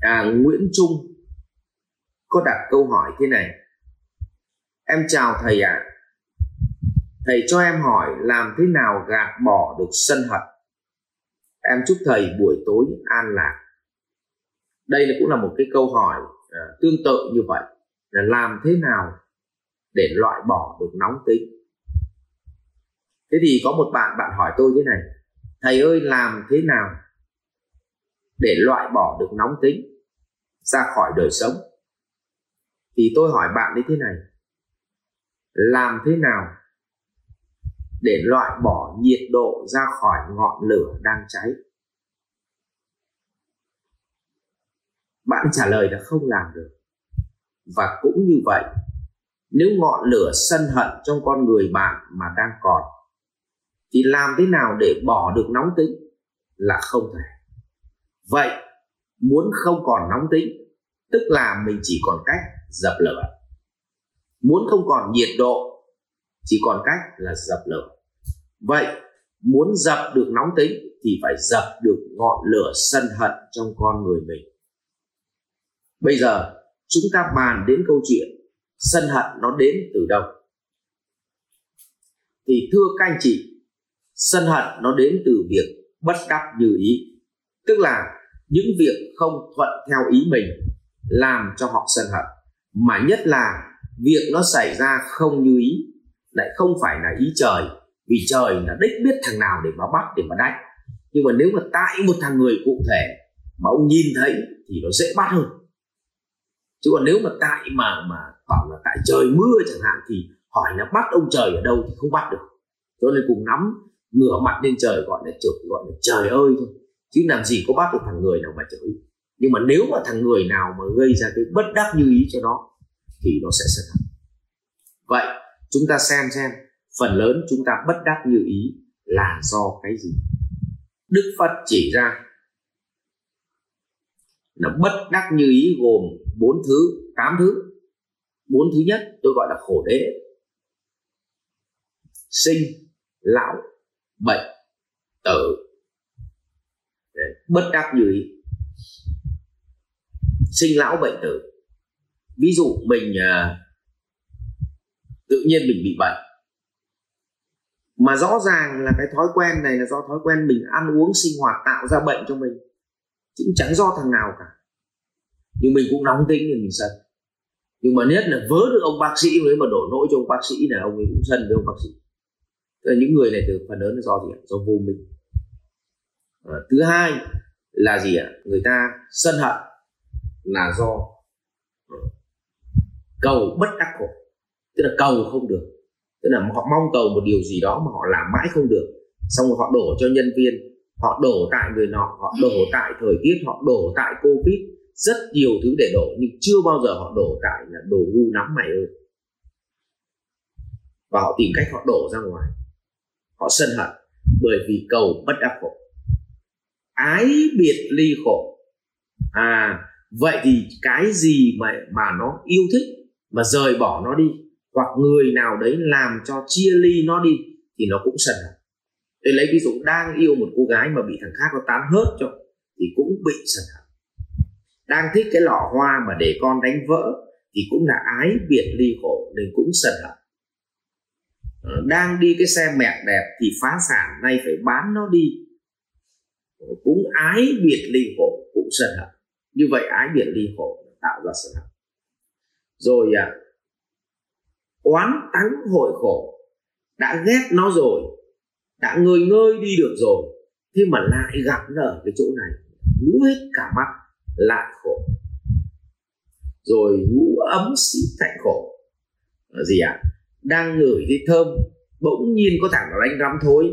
à, Nguyễn Trung có đặt câu hỏi thế này. Em chào thầy ạ. À. thầy cho em hỏi làm thế nào gạt bỏ được sân hận? Em chúc thầy buổi tối an lạc. Đây là cũng là một cái câu hỏi à, tương tự như vậy là làm thế nào để loại bỏ được nóng tính? Thế thì có một bạn bạn hỏi tôi thế này. Thầy ơi làm thế nào để loại bỏ được nóng tính, ra khỏi đời sống. Thì tôi hỏi bạn như thế này, làm thế nào để loại bỏ nhiệt độ ra khỏi ngọn lửa đang cháy? Bạn trả lời là không làm được. Và cũng như vậy, nếu ngọn lửa sân hận trong con người bạn mà đang còn, thì làm thế nào để bỏ được nóng tính là không thể vậy, muốn không còn nóng tính, tức là mình chỉ còn cách dập lửa. Muốn không còn nhiệt độ, chỉ còn cách là dập lửa. Vậy, muốn dập được nóng tính thì phải dập được ngọn lửa sân hận trong con người mình. Bây giờ, chúng ta bàn đến câu chuyện sân hận nó đến từ đâu. Thì thưa các anh chị, sân hận nó đến từ việc bất đắc như ý, tức là những việc không thuận theo ý mình làm cho họ sân hận. Mà nhất là việc nó xảy ra không như ý, lại không phải là ý trời, vì trời là đích biết thằng nào để mà bắt, để mà đánh. Nhưng mà nếu mà tại một thằng người cụ thể mà ông nhìn thấy thì nó dễ bắt hơn. Chứ còn nếu mà tại mà mà bảo là tại trời mưa chẳng hạn thì hỏi là bắt ông trời ở đâu thì không bắt được. Cho nên cùng nắm ngửa mặt lên trời gọi là trực gọi là trời ơi thôi chứ làm gì có bắt được thằng người nào mà chửi. Nhưng mà nếu mà thằng người nào mà gây ra cái bất đắc như ý cho nó, thì nó sẽ sân hận vậy, chúng ta xem xem, phần lớn chúng ta bất đắc như ý là do cái gì? Đức phật chỉ ra là bất đắc như ý gồm bốn thứ, tám thứ. Bốn thứ nhất tôi gọi là khổ đế. Sinh, lão, bệnh, tử bất đắc như ý. Sinh lão bệnh tử. Ví dụ mình uh, tự nhiên mình bị bệnh. Mà rõ ràng là cái thói quen này là do thói quen mình ăn uống sinh hoạt tạo ra bệnh cho mình. Chứ chẳng do thằng nào cả. Nhưng mình cũng nóng tính thì mình sân. Nhưng mà nhất là vớ được ông bác sĩ mới mà đổ lỗi cho ông bác sĩ là ông ấy cũng sân với ông bác sĩ. Tức là những người này từ phần lớn là do gì do vô minh à, thứ hai là gì ạ? Người ta sân hận là do ờ, cầu bất đắc khổ. Tức là cầu không được. Tức là họ mong cầu một điều gì đó mà họ làm mãi không được. Xong rồi họ đổ cho nhân viên họ đổ tại người nọ họ đổ tại thời tiết họ đổ tại covid. Rất nhiều thứ để đổ nhưng chưa bao giờ họ đổ tại là đồ ngu nắm mày ơi. Và họ tìm cách họ đổ ra ngoài. Họ sân hận bởi vì cầu bất đắc khổ ái biệt ly khổ. À vậy thì cái gì mà mà nó yêu thích mà rời bỏ nó đi, hoặc người nào đấy làm cho chia ly nó đi, thì nó cũng sân hận lấy ví dụ đang yêu một cô gái mà bị thằng khác nó tán hớt cho, thì cũng bị sân hận đang thích cái lọ hoa mà để con đánh vỡ, thì cũng là ái biệt ly khổ, nên cũng sân hận ờ, đang đi cái xe mẹ đẹp thì phá sản, nay phải bán nó đi cũng ái biệt ly khổ cũng sân hận. Như vậy ái biệt ly khổ tạo ra sân hận. Rồi à, oán tắng hội khổ. Đã ghét nó rồi đã ngơi ngơi đi được rồi thế mà lại gặp nó ở cái chỗ này ngũ hết cả mắt lại khổ. Rồi ngũ ấm xí thạnh khổ. Là gì ạ? À? đang ngửi thấy thơm bỗng nhiên có thằng nó đánh rắm thối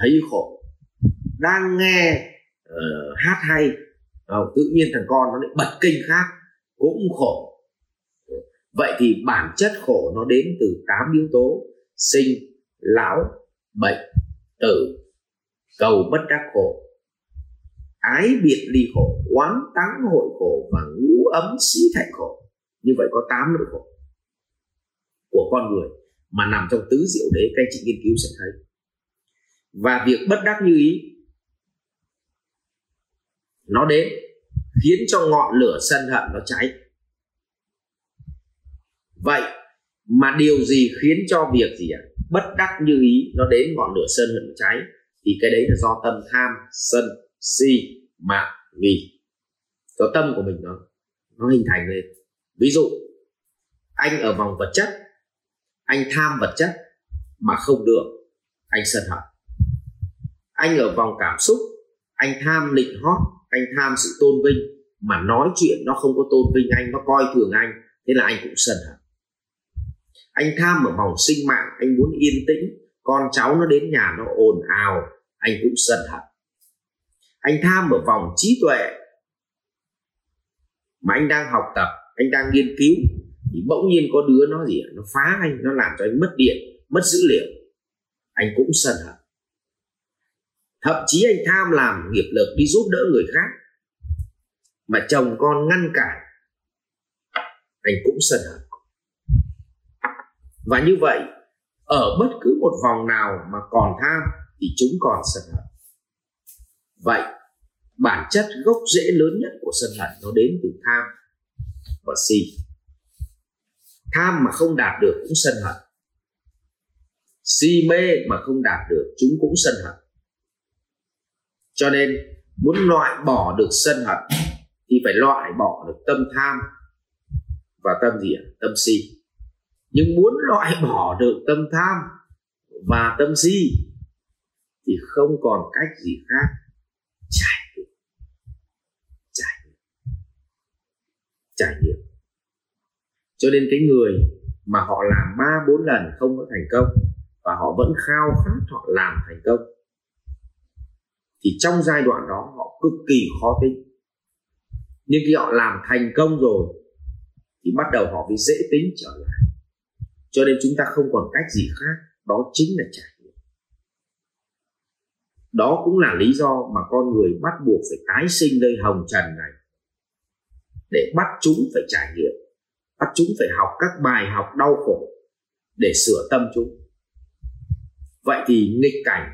thấy khổ đang nghe uh, hát hay. Uh, tự nhiên thằng con nó lại bật kênh khác cũng khổ. Vậy thì bản chất khổ nó đến từ tám yếu tố sinh lão bệnh tử. Cầu bất đắc khổ. Ái biệt ly khổ oán táng hội khổ và ngũ ấm sĩ thạnh khổ. Như vậy có tám nỗi khổ của con người mà nằm trong tứ diệu đế. Các anh chị nghiên cứu sẽ thấy. Và việc bất đắc như ý nó đến, khiến cho ngọn lửa sân hận nó cháy. Vậy mà điều gì khiến cho việc gì ạ? Bất đắc như ý, nó đến ngọn lửa sân hận cháy. Thì cái đấy là do tâm tham, sân, si mạng nghi. Do tâm của mình nó nó hình thành lên. Ví dụ, anh ở vòng vật chất, anh tham vật chất mà không được, anh sân hận. Anh ở vòng cảm xúc, anh tham nịnh hót anh tham sự tôn vinh, mà nói chuyện nó không có tôn vinh anh, nó coi thường anh, thế là anh cũng sân hận. Anh tham ở vòng sinh mạng, anh muốn yên tĩnh, con cháu nó đến nhà nó ồn ào, anh cũng sân hận. Anh tham ở vòng trí tuệ, mà anh đang học tập, anh đang nghiên cứu, thì bỗng nhiên có đứa nó gì nó phá anh, nó làm cho anh mất điện, mất dữ liệu. Anh cũng sân hận thậm chí anh tham làm nghiệp lực đi giúp đỡ người khác. Mà chồng con ngăn cản, anh cũng sân hận. Và như vậy, ở bất cứ một vòng nào mà còn tham thì chúng còn sân hận. Vậy, bản chất gốc rễ lớn nhất của sân hận nó đến từ tham và si. Tham mà không đạt được cũng sân hận. Si mê mà không đạt được, chúng cũng sân hận cho nên muốn loại bỏ được sân hận thì phải loại bỏ được tâm tham và tâm gì ạ tâm si. Nhưng muốn loại bỏ được tâm tham và tâm si thì không còn cách gì khác. Trải nghiệm. Trải nghiệm. Trải nghiệm. Cho nên cái người mà họ làm ba bốn lần không có thành công và họ vẫn khao khát họ làm thành công thì trong giai đoạn đó, họ cực kỳ khó tính. Nhưng khi họ làm thành công rồi, thì bắt đầu họ mới dễ tính trở lại. Cho nên chúng ta không còn cách gì khác, đó chính là trải nghiệm. Đó cũng là lý do mà con người bắt buộc phải tái sinh nơi hồng trần này. Để bắt chúng phải trải nghiệm, bắt chúng phải học các bài học đau khổ để sửa tâm chúng. Vậy thì nghịch cảnh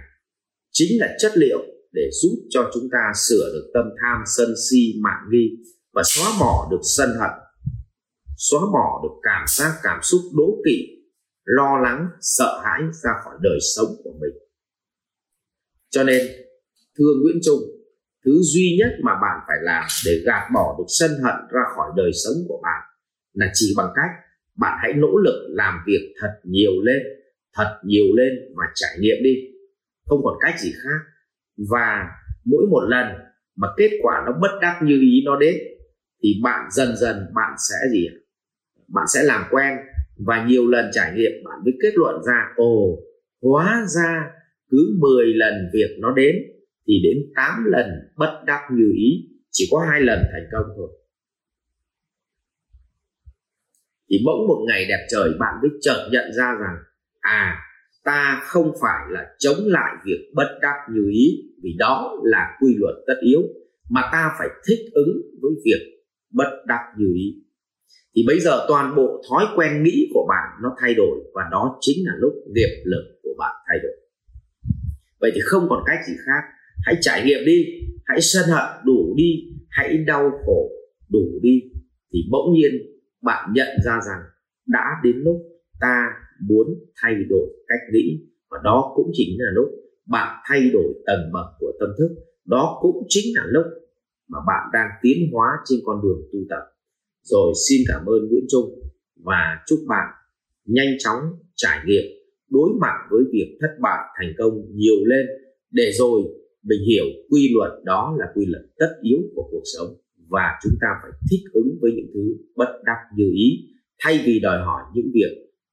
chính là chất liệu để giúp cho chúng ta sửa được tâm tham sân si mạng nghi và xóa bỏ được sân hận, xóa bỏ được cảm giác, cảm xúc đố kỵ, lo lắng, sợ hãi ra khỏi đời sống của mình. Cho nên, thưa nguyễn trung, thứ duy nhất mà bạn phải làm để gạt bỏ được sân hận ra khỏi đời sống của bạn là chỉ bằng cách bạn hãy nỗ lực làm việc thật nhiều lên, thật nhiều lên và trải nghiệm đi. Không còn cách gì khác và mỗi một lần mà kết quả nó bất đắc như ý nó đến, thì bạn dần dần bạn sẽ gì bạn sẽ làm quen. Và nhiều lần trải nghiệm, bạn mới kết luận ra, ồ, hóa ra cứ 10 lần việc nó đến, thì đến 8 lần bất đắc như ý. Chỉ có hai lần thành công thôi. Thì bỗng một ngày đẹp trời, bạn mới chợt nhận ra rằng à ta không phải là chống lại việc bất đắc như ý, vì đó là quy luật tất yếu, mà ta phải thích ứng với việc bất đắc như ý. Thì bây giờ toàn bộ thói quen nghĩ của bạn nó thay đổi, và đó chính là lúc nghiệp lực của bạn thay đổi. Vậy thì không còn cách gì khác, hãy trải nghiệm đi, hãy sân hận đủ đi, hãy đau khổ đủ đi, thì bỗng nhiên bạn nhận ra rằng đã đến lúc ta muốn thay đổi cách nghĩ. Và đó cũng chính là lúc bạn thay đổi tầng bậc của tâm thức. Đó cũng chính là lúc mà bạn đang tiến hóa trên con đường tu tập. Rồi xin cảm ơn Nguyễn Trung và chúc bạn nhanh chóng trải nghiệm, đối mặt với việc thất bại thành công nhiều lên. Để rồi mình hiểu quy luật đó là quy luật tất yếu của cuộc sống. Và chúng ta phải thích ứng với những thứ bất đắc như ý, thay vì đòi hỏi những việc